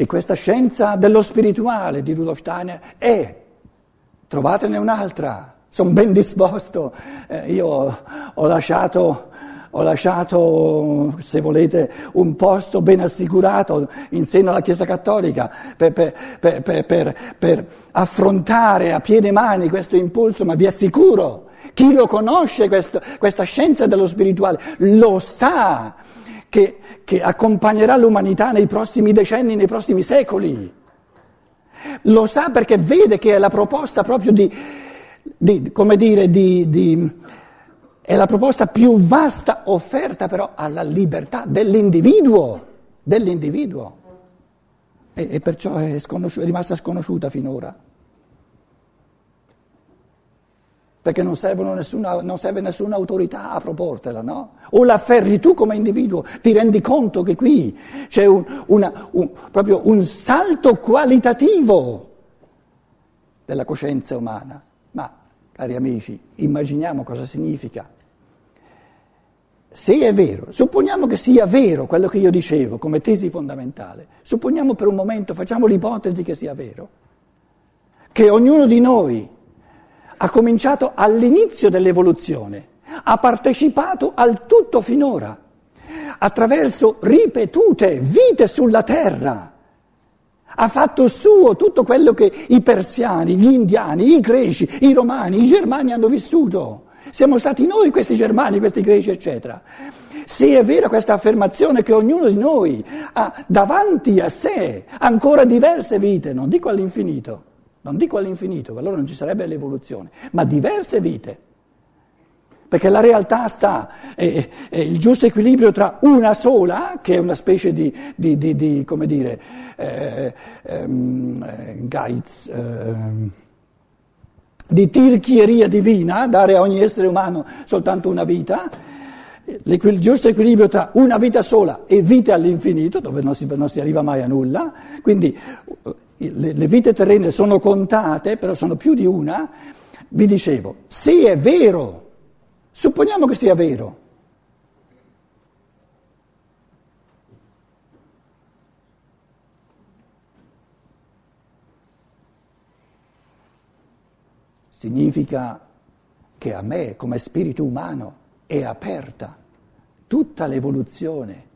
E questa scienza dello spirituale di Rudolf Steiner è, trovatene un'altra, sono ben disposto, eh, io ho lasciato, ho lasciato, se volete, un posto ben assicurato in seno alla Chiesa Cattolica per, per, per, per affrontare a piene mani questo impulso, ma vi assicuro, chi lo conosce questo, questa scienza dello spirituale lo sa che, che accompagnerà l'umanità nei prossimi decenni, nei prossimi secoli. Lo sa perché vede che è la proposta proprio di, di come dire, di, di, è la proposta più vasta offerta però alla libertà dell'individuo, dell'individuo. E, e perciò è, è rimasta sconosciuta finora. Perché non, nessuna, non, serve nessuna autorità a proportela, no? O la afferri tu come individuo, ti rendi conto che qui c'è un, una, un, proprio un salto qualitativo della coscienza umana. Ma, cari amici, immaginiamo cosa significa. Se è vero, supponiamo che sia vero quello che io dicevo come tesi fondamentale, supponiamo per un momento, facciamo l'ipotesi che sia vero, che ognuno di noi ha cominciato all'inizio dell'evoluzione, ha partecipato al tutto finora, attraverso ripetute vite sulla terra. Ha fatto suo tutto quello che i persiani, gli indiani, i greci, i romani, i germani hanno vissuto. Siamo stati noi questi germani, questi greci, eccetera. Se è vera questa affermazione che ognuno di noi ha davanti a sé ancora diverse vite, non dico all'infinito, non dico all'infinito, allora non ci sarebbe l'evoluzione, ma diverse vite. Perché la realtà sta, è, è il giusto equilibrio tra una sola, che è una specie di, di, di, di come dire, eh, ehm, eh, guides, eh, di tirchieria divina, dare a ogni essere umano soltanto una vita, il giusto equilibrio tra una vita sola e vite all'infinito, dove non si, non si arriva mai a nulla, quindi le, le vite terrene sono contate, però sono più di una, vi dicevo, se è vero, supponiamo che sia vero, significa che a me come spirito umano è aperta tutta l'evoluzione,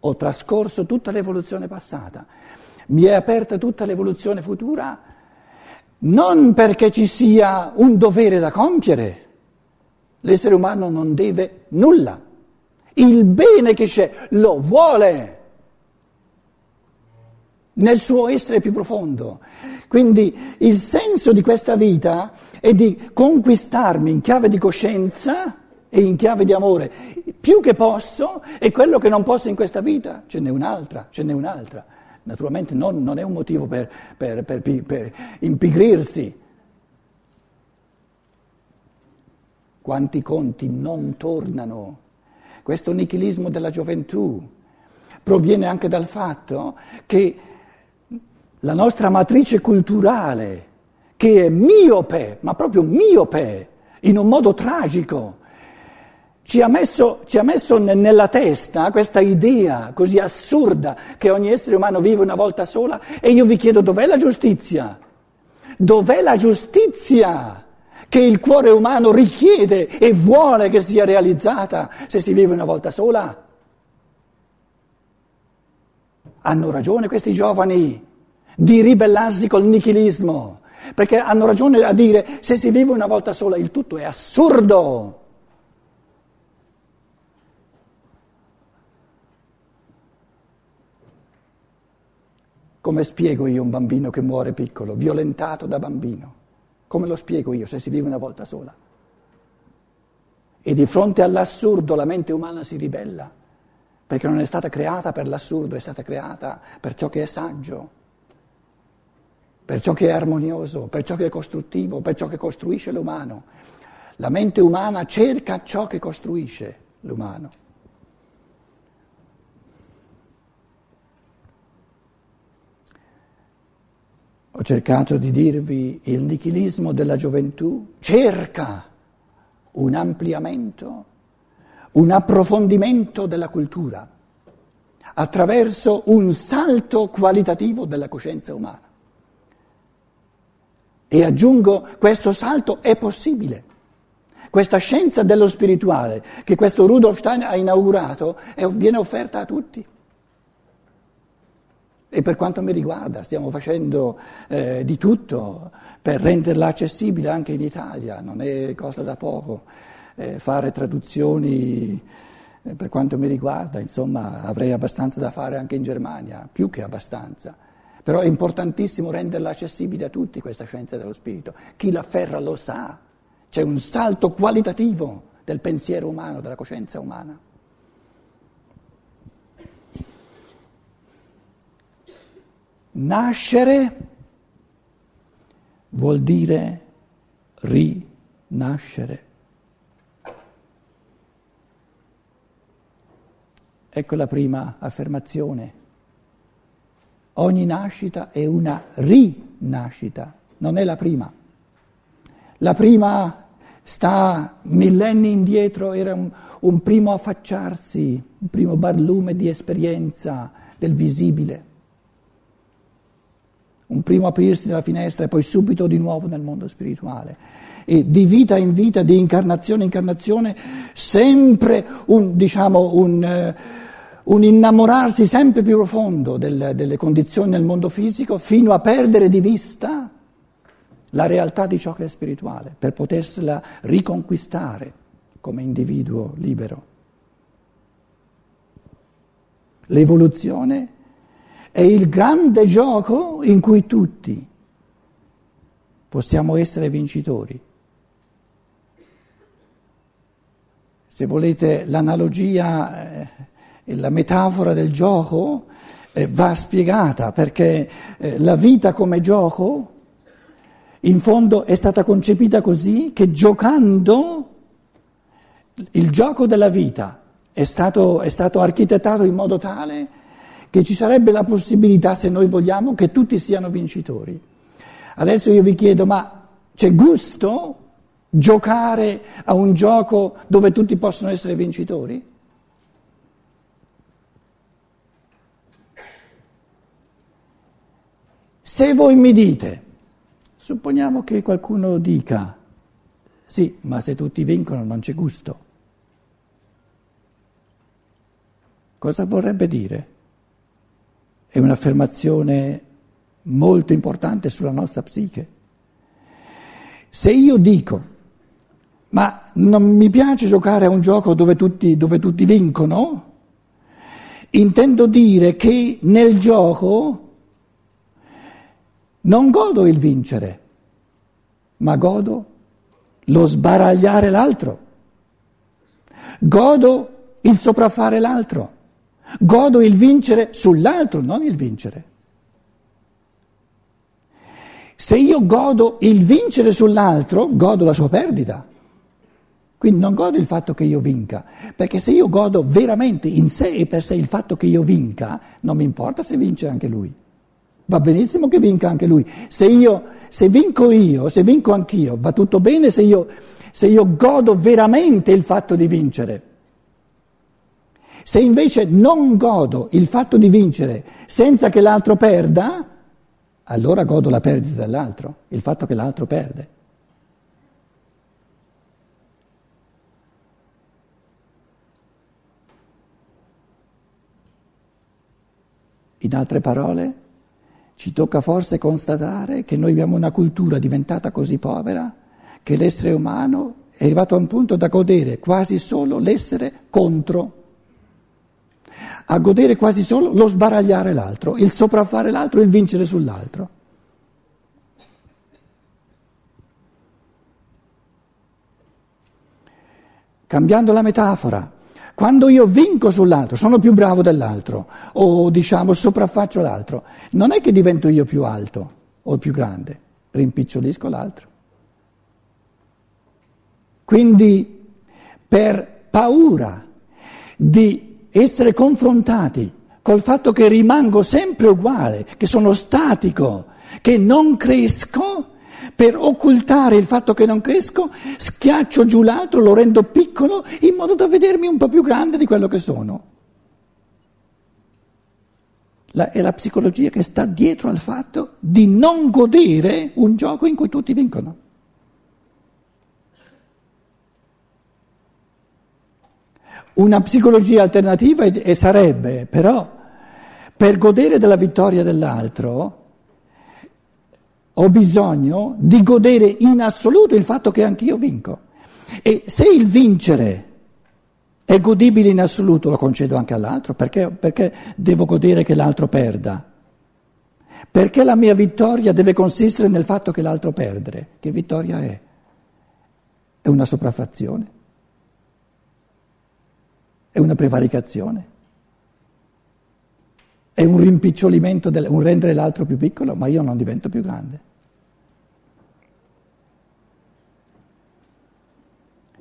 ho trascorso tutta l'evoluzione passata mi è aperta tutta l'evoluzione futura, non perché ci sia un dovere da compiere, l'essere umano non deve nulla, il bene che c'è lo vuole nel suo essere più profondo. Quindi il senso di questa vita è di conquistarmi in chiave di coscienza e in chiave di amore più che posso e quello che non posso in questa vita, ce n'è un'altra, ce n'è un'altra. Naturalmente non, non è un motivo per, per, per, per impigrirsi. Quanti conti non tornano? Questo nichilismo della gioventù proviene anche dal fatto che la nostra matrice culturale, che è miope, ma proprio miope, in un modo tragico, ci ha, messo, ci ha messo nella testa questa idea così assurda che ogni essere umano vive una volta sola e io vi chiedo dov'è la giustizia? Dov'è la giustizia che il cuore umano richiede e vuole che sia realizzata se si vive una volta sola? Hanno ragione questi giovani di ribellarsi col nichilismo, perché hanno ragione a dire se si vive una volta sola il tutto è assurdo. Come spiego io un bambino che muore piccolo, violentato da bambino? Come lo spiego io se si vive una volta sola? E di fronte all'assurdo la mente umana si ribella, perché non è stata creata per l'assurdo, è stata creata per ciò che è saggio, per ciò che è armonioso, per ciò che è costruttivo, per ciò che costruisce l'umano. La mente umana cerca ciò che costruisce l'umano. Ho cercato di dirvi il nichilismo della gioventù cerca un ampliamento, un approfondimento della cultura. attraverso un salto qualitativo della coscienza umana. E aggiungo, questo salto è possibile. Questa scienza dello spirituale che questo Rudolf Stein ha inaugurato è, viene offerta a tutti. E per quanto mi riguarda stiamo facendo eh, di tutto per renderla accessibile anche in Italia, non è cosa da poco. Eh, fare traduzioni, eh, per quanto mi riguarda, insomma, avrei abbastanza da fare anche in Germania, più che abbastanza. Però è importantissimo renderla accessibile a tutti questa scienza dello spirito. Chi l'afferra lo sa, c'è un salto qualitativo del pensiero umano, della coscienza umana. Nascere vuol dire rinascere. Ecco la prima affermazione. Ogni nascita è una rinascita, non è la prima. La prima sta millenni indietro, era un, un primo affacciarsi, un primo barlume di esperienza del visibile un primo aprirsi della finestra e poi subito di nuovo nel mondo spirituale. E di vita in vita, di incarnazione in incarnazione, sempre un, diciamo, un, eh, un innamorarsi sempre più profondo del, delle condizioni nel mondo fisico fino a perdere di vista la realtà di ciò che è spirituale, per potersela riconquistare come individuo libero. L'evoluzione è il grande gioco in cui tutti possiamo essere vincitori. Se volete l'analogia eh, e la metafora del gioco eh, va spiegata perché eh, la vita come gioco in fondo è stata concepita così che giocando il gioco della vita è stato, è stato architettato in modo tale che ci sarebbe la possibilità, se noi vogliamo, che tutti siano vincitori. Adesso io vi chiedo, ma c'è gusto giocare a un gioco dove tutti possono essere vincitori? Se voi mi dite, supponiamo che qualcuno dica, sì, ma se tutti vincono non c'è gusto. Cosa vorrebbe dire? È un'affermazione molto importante sulla nostra psiche. Se io dico, ma non mi piace giocare a un gioco dove tutti, dove tutti vincono, intendo dire che nel gioco non godo il vincere, ma godo lo sbaragliare l'altro, godo il sopraffare l'altro. Godo il vincere sull'altro, non il vincere. Se io godo il vincere sull'altro, godo la sua perdita. Quindi non godo il fatto che io vinca, perché se io godo veramente in sé e per sé il fatto che io vinca, non mi importa se vince anche lui. Va benissimo che vinca anche lui. Se, io, se vinco io, se vinco anch'io, va tutto bene se io, se io godo veramente il fatto di vincere. Se invece non godo il fatto di vincere senza che l'altro perda, allora godo la perdita dell'altro, il fatto che l'altro perde. In altre parole, ci tocca forse constatare che noi abbiamo una cultura diventata così povera che l'essere umano è arrivato a un punto da godere quasi solo l'essere contro a godere quasi solo lo sbaragliare l'altro, il sopraffare l'altro, il vincere sull'altro. Cambiando la metafora, quando io vinco sull'altro, sono più bravo dell'altro, o diciamo sopraffaccio l'altro, non è che divento io più alto o più grande, rimpicciolisco l'altro. Quindi per paura di essere confrontati col fatto che rimango sempre uguale, che sono statico, che non cresco, per occultare il fatto che non cresco, schiaccio giù l'altro, lo rendo piccolo in modo da vedermi un po' più grande di quello che sono. la, è la psicologia che sta dietro al fatto di non godere un gioco in cui tutti vincono. Una psicologia alternativa e sarebbe, però, per godere della vittoria dell'altro, ho bisogno di godere in assoluto il fatto che anch'io vinco. E se il vincere è godibile in assoluto, lo concedo anche all'altro, perché, perché devo godere che l'altro perda? Perché la mia vittoria deve consistere nel fatto che l'altro perdere? Che vittoria è? È una sopraffazione? È una prevaricazione? È un rimpicciolimento, del, un rendere l'altro più piccolo, ma io non divento più grande.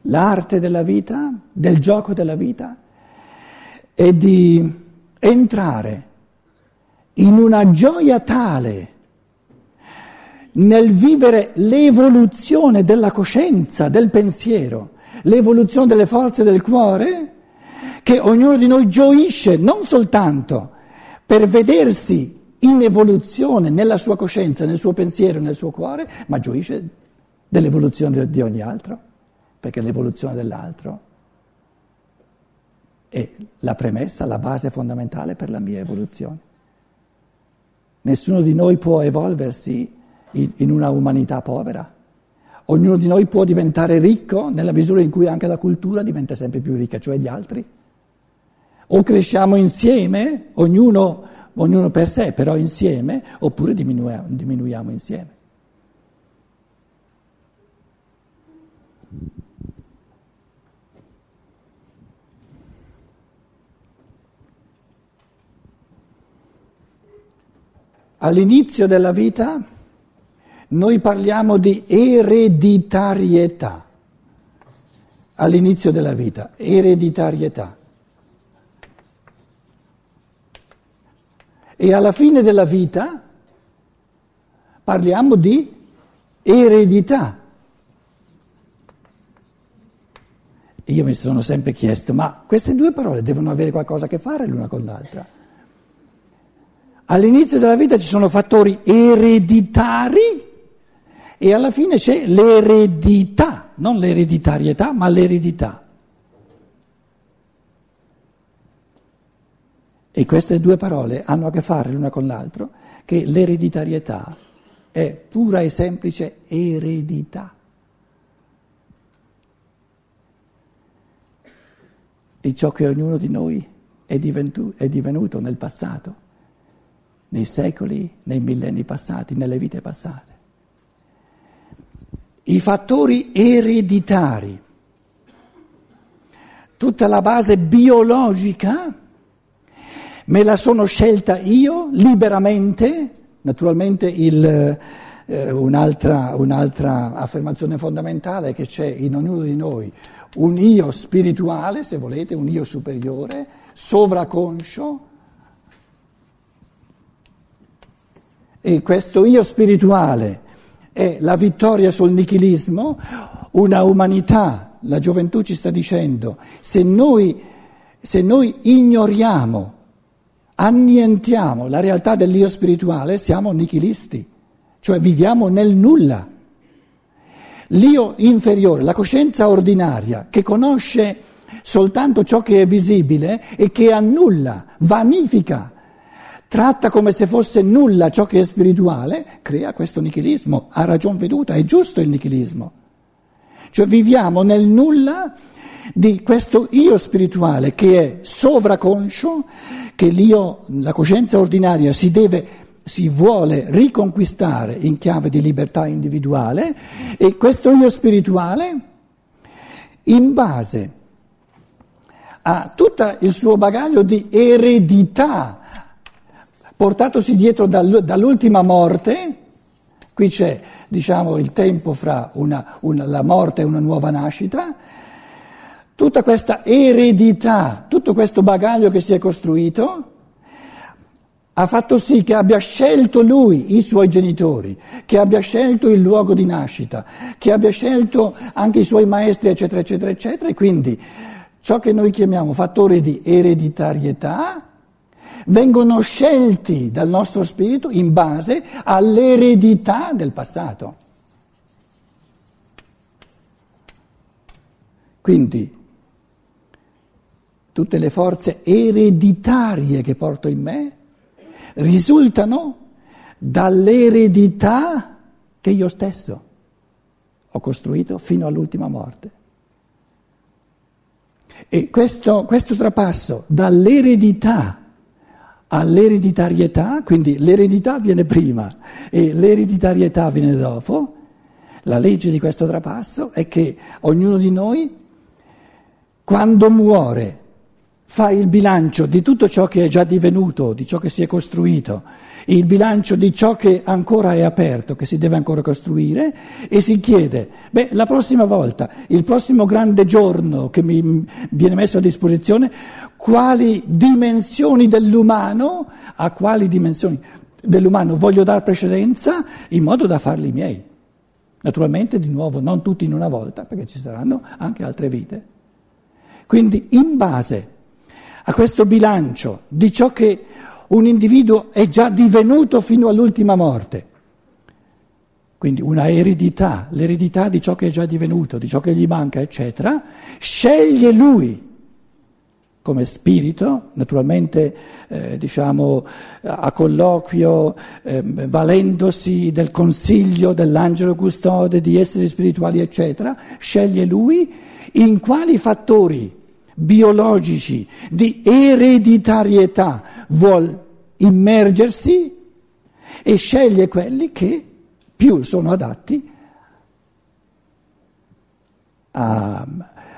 L'arte della vita, del gioco della vita, è di entrare in una gioia tale nel vivere l'evoluzione della coscienza, del pensiero, l'evoluzione delle forze del cuore, che ognuno di noi gioisce non soltanto per vedersi in evoluzione nella sua coscienza, nel suo pensiero, nel suo cuore, ma gioisce dell'evoluzione di ogni altro, perché l'evoluzione dell'altro è la premessa, la base fondamentale per la mia evoluzione. Nessuno di noi può evolversi in una umanità povera. Ognuno di noi può diventare ricco nella misura in cui anche la cultura diventa sempre più ricca, cioè gli altri. O cresciamo insieme, ognuno, ognuno per sé, però insieme, oppure diminuiamo, diminuiamo insieme. All'inizio della vita noi parliamo di ereditarietà. All'inizio della vita, ereditarietà. E alla fine della vita parliamo di eredità. Io mi sono sempre chiesto, ma queste due parole devono avere qualcosa a che fare l'una con l'altra? All'inizio della vita ci sono fattori ereditari e alla fine c'è l'eredità, non l'ereditarietà, ma l'eredità. E queste due parole hanno a che fare l'una con l'altra, che l'ereditarietà è pura e semplice eredità. Di ciò che ognuno di noi è, diventu- è divenuto nel passato, nei secoli, nei millenni passati, nelle vite passate. I fattori ereditari, tutta la base biologica Me la sono scelta io liberamente, naturalmente il, eh, un'altra, un'altra affermazione fondamentale è che c'è in ognuno di noi un io spirituale, se volete, un io superiore, sovraconscio, e questo io spirituale è la vittoria sul nichilismo, una umanità, la gioventù ci sta dicendo, se noi, se noi ignoriamo annientiamo la realtà dell'io spirituale, siamo nichilisti, cioè viviamo nel nulla. L'io inferiore, la coscienza ordinaria, che conosce soltanto ciò che è visibile e che annulla, vanifica, tratta come se fosse nulla ciò che è spirituale, crea questo nichilismo. Ha ragion veduta, è giusto il nichilismo. Cioè viviamo nel nulla di questo io spirituale che è sovraconscio, che l'io, la coscienza ordinaria si deve, si vuole riconquistare in chiave di libertà individuale e questo io spirituale in base a tutto il suo bagaglio di eredità portatosi dietro dall'ultima morte, qui c'è diciamo, il tempo fra una, una, la morte e una nuova nascita, Tutta questa eredità, tutto questo bagaglio che si è costruito, ha fatto sì che abbia scelto lui i suoi genitori, che abbia scelto il luogo di nascita, che abbia scelto anche i suoi maestri, eccetera, eccetera, eccetera. E quindi ciò che noi chiamiamo fattore di ereditarietà vengono scelti dal nostro spirito in base all'eredità del passato. Quindi tutte le forze ereditarie che porto in me risultano dall'eredità che io stesso ho costruito fino all'ultima morte. E questo, questo trapasso dall'eredità all'ereditarietà, quindi l'eredità viene prima e l'ereditarietà viene dopo, la legge di questo trapasso è che ognuno di noi, quando muore, fa il bilancio di tutto ciò che è già divenuto, di ciò che si è costruito, il bilancio di ciò che ancora è aperto, che si deve ancora costruire, e si chiede, beh, la prossima volta, il prossimo grande giorno che mi viene messo a disposizione, quali dimensioni dell'umano, a quali dimensioni dell'umano voglio dar precedenza in modo da farli miei. Naturalmente, di nuovo, non tutti in una volta, perché ci saranno anche altre vite. Quindi, in base a questo bilancio di ciò che un individuo è già divenuto fino all'ultima morte. Quindi una eredità, l'eredità di ciò che è già divenuto, di ciò che gli manca, eccetera, sceglie lui come spirito, naturalmente eh, diciamo a colloquio, eh, valendosi del consiglio dell'angelo custode, di esseri spirituali, eccetera, sceglie lui in quali fattori biologici di ereditarietà vuol immergersi e sceglie quelli che più sono adatti a,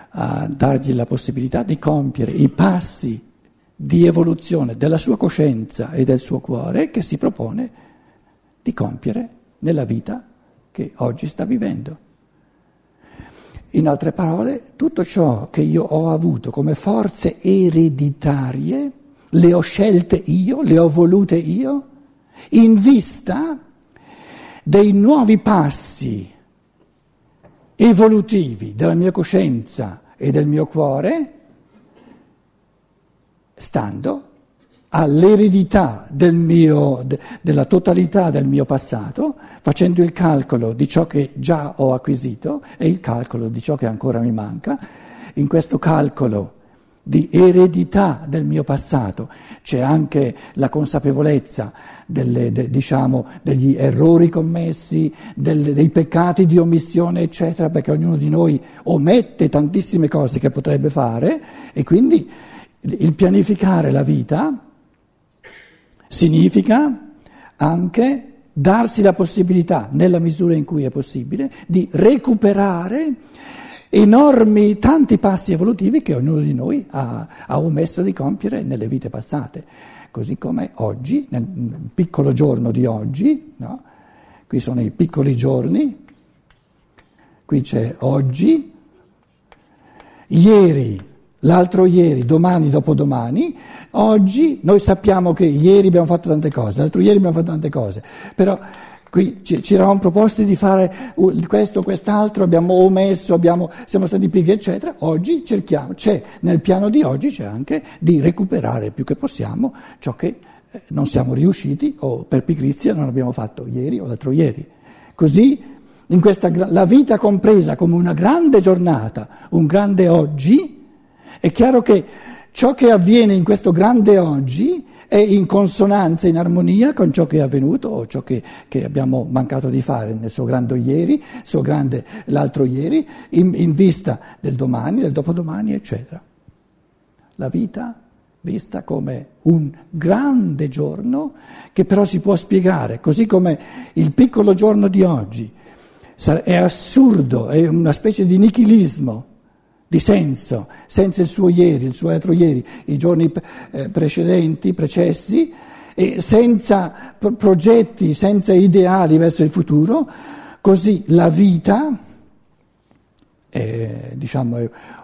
a dargli la possibilità di compiere i passi di evoluzione della sua coscienza e del suo cuore che si propone di compiere nella vita che oggi sta vivendo. In altre parole, tutto ciò che io ho avuto come forze ereditarie, le ho scelte io, le ho volute io, in vista dei nuovi passi evolutivi della mia coscienza e del mio cuore, stando all'eredità del mio, de, della totalità del mio passato, facendo il calcolo di ciò che già ho acquisito e il calcolo di ciò che ancora mi manca. In questo calcolo di eredità del mio passato c'è anche la consapevolezza delle, de, diciamo, degli errori commessi, delle, dei peccati di omissione, eccetera, perché ognuno di noi omette tantissime cose che potrebbe fare e quindi il pianificare la vita Significa anche darsi la possibilità, nella misura in cui è possibile, di recuperare enormi, tanti passi evolutivi che ognuno di noi ha, ha omesso di compiere nelle vite passate. Così come oggi, nel piccolo giorno di oggi, no? qui sono i piccoli giorni, qui c'è oggi, ieri l'altro ieri, domani, dopodomani, oggi noi sappiamo che ieri abbiamo fatto tante cose, l'altro ieri abbiamo fatto tante cose, però qui ci, ci eravamo proposti di fare questo, quest'altro, abbiamo omesso, abbiamo, siamo stati pigri, eccetera, oggi cerchiamo, c'è nel piano di oggi c'è anche di recuperare più che possiamo ciò che eh, non siamo riusciti o per pigrizia non abbiamo fatto ieri o l'altro ieri. Così in questa, la vita compresa come una grande giornata, un grande oggi, è chiaro che ciò che avviene in questo grande oggi è in consonanza, in armonia con ciò che è avvenuto o ciò che, che abbiamo mancato di fare nel suo grande ieri, suo grande l'altro ieri, in, in vista del domani, del dopodomani, eccetera. La vita vista come un grande giorno che però si può spiegare, così come il piccolo giorno di oggi è assurdo, è una specie di nichilismo di senso, senza il suo ieri, il suo altro ieri, i giorni eh, precedenti, precessi, e senza progetti, senza ideali verso il futuro, così la vita è, diciamo,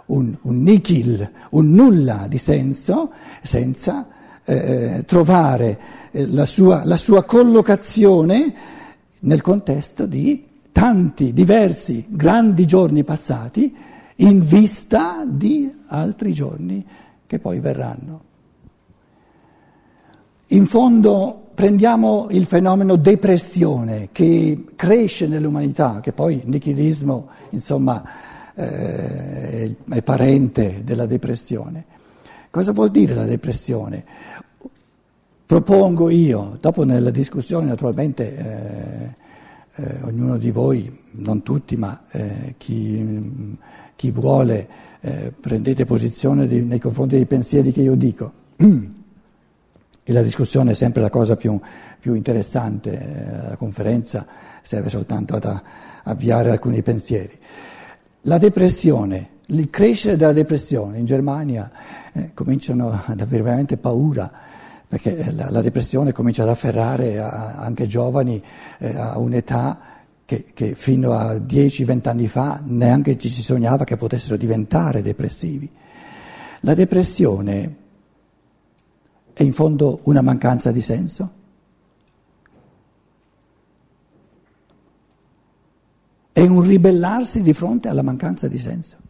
un, un nichil, un nulla di senso, senza eh, trovare eh, la sua, la sua collocazione nel contesto di tanti, diversi, grandi giorni passati, in vista di altri giorni che poi verranno. In fondo prendiamo il fenomeno depressione che cresce nell'umanità, che poi il nichilismo insomma eh, è parente della depressione. Cosa vuol dire la depressione? Propongo io, dopo nella discussione naturalmente eh, eh, ognuno di voi, non tutti, ma eh, chi, chi, vuole, eh, prendete posizione di, nei confronti dei pensieri che io dico. E la discussione è sempre la cosa più, più interessante, eh, la conferenza serve soltanto ad avviare alcuni pensieri. La depressione, il crescere della depressione in Germania eh, cominciano ad avere veramente paura perché la, la depressione comincia ad afferrare a, anche giovani eh, a un'età che, che fino a 10-20 anni fa neanche ci si sognava che potessero diventare depressivi. La depressione è in fondo una mancanza di senso? È un ribellarsi di fronte alla mancanza di senso?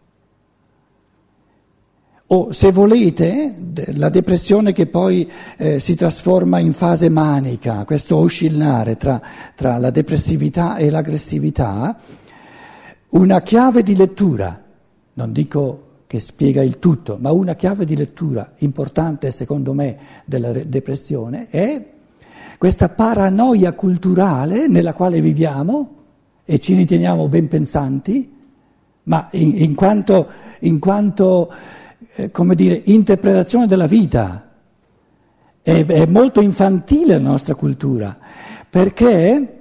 O se volete, la depressione che poi eh, si trasforma in fase manica, questo oscillare tra, tra la depressività e l'aggressività, una chiave di lettura, non dico che spiega il tutto, ma una chiave di lettura importante secondo me della depressione è questa paranoia culturale nella quale viviamo e ci riteniamo ben pensanti, ma in, in quanto, in quanto eh, come dire, interpretazione della vita. È, è molto infantile la nostra cultura, perché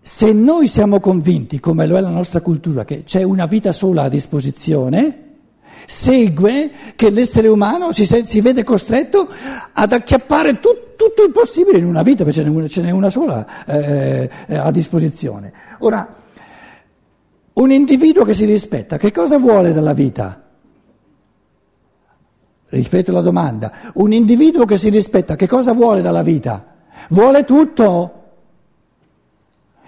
se noi siamo convinti, come lo è la nostra cultura, che c'è una vita sola a disposizione, segue che l'essere umano si, si vede costretto ad acchiappare tut, tutto il possibile in una vita, perché ce n'è una, ce n'è una sola eh, eh, a disposizione. Ora, un individuo che si rispetta, che cosa vuole dalla vita? Ripeto la domanda, un individuo che si rispetta, che cosa vuole dalla vita? Vuole tutto?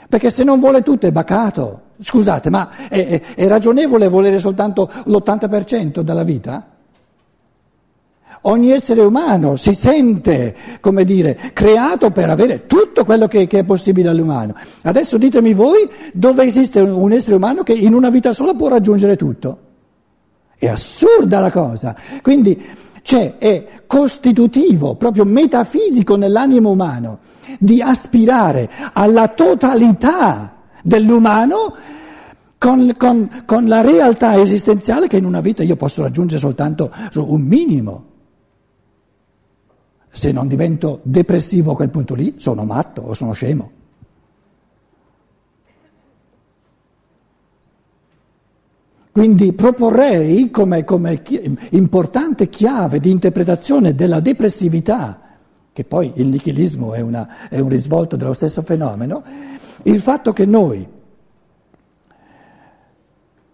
Perché se non vuole tutto è bacato. Scusate, ma è, è, è ragionevole volere soltanto l'80% della vita? Ogni essere umano si sente, come dire, creato per avere tutto quello che, che, è possibile all'umano. Adesso ditemi voi dove esiste un essere umano che in una vita sola può raggiungere tutto. È assurda la cosa. Quindi c'è, è costitutivo, proprio metafisico nell'animo umano, di aspirare alla totalità dell'umano con, con, con, la realtà esistenziale che in una vita io posso raggiungere soltanto un minimo. Se non divento depressivo a quel punto lì, sono matto o sono scemo. Quindi proporrei come, come importante chiave di interpretazione della depressività, che poi il nichilismo è, una, è un risvolto dello stesso fenomeno, il fatto che noi,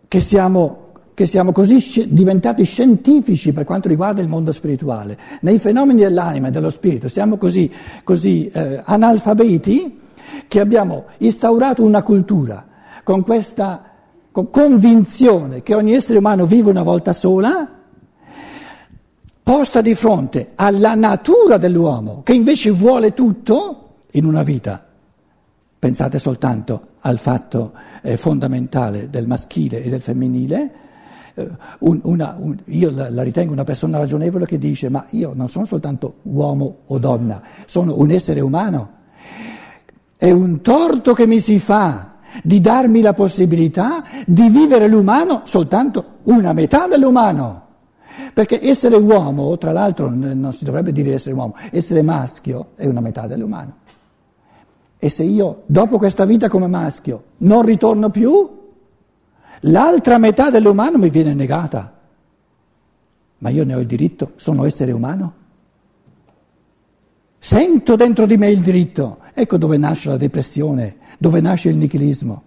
che siamo che siamo così diventati scientifici per quanto riguarda il mondo spirituale, nei fenomeni dell'anima e dello spirito siamo così, così eh, analfabeti che abbiamo instaurato una cultura con questa con convinzione che ogni essere umano vive una volta sola, posta di fronte alla natura dell'uomo, che invece vuole tutto in una vita. Pensate soltanto al fatto eh, fondamentale del maschile e del femminile. Eh, un, una, un, io la, la, ritengo una persona ragionevole che dice ma io non sono soltanto uomo o donna, sono un essere umano. È un torto che mi si fa di darmi la possibilità di vivere l'umano soltanto una metà dell'umano. Perché essere uomo, tra l'altro non si dovrebbe dire essere uomo, essere maschio è una metà dell'umano. E se io dopo questa vita come maschio non ritorno più, l'altra metà dell'umano mi viene negata. Ma io ne ho il diritto, sono essere umano. Sento dentro di me il diritto. Ecco dove nasce la depressione, dove nasce il nichilismo.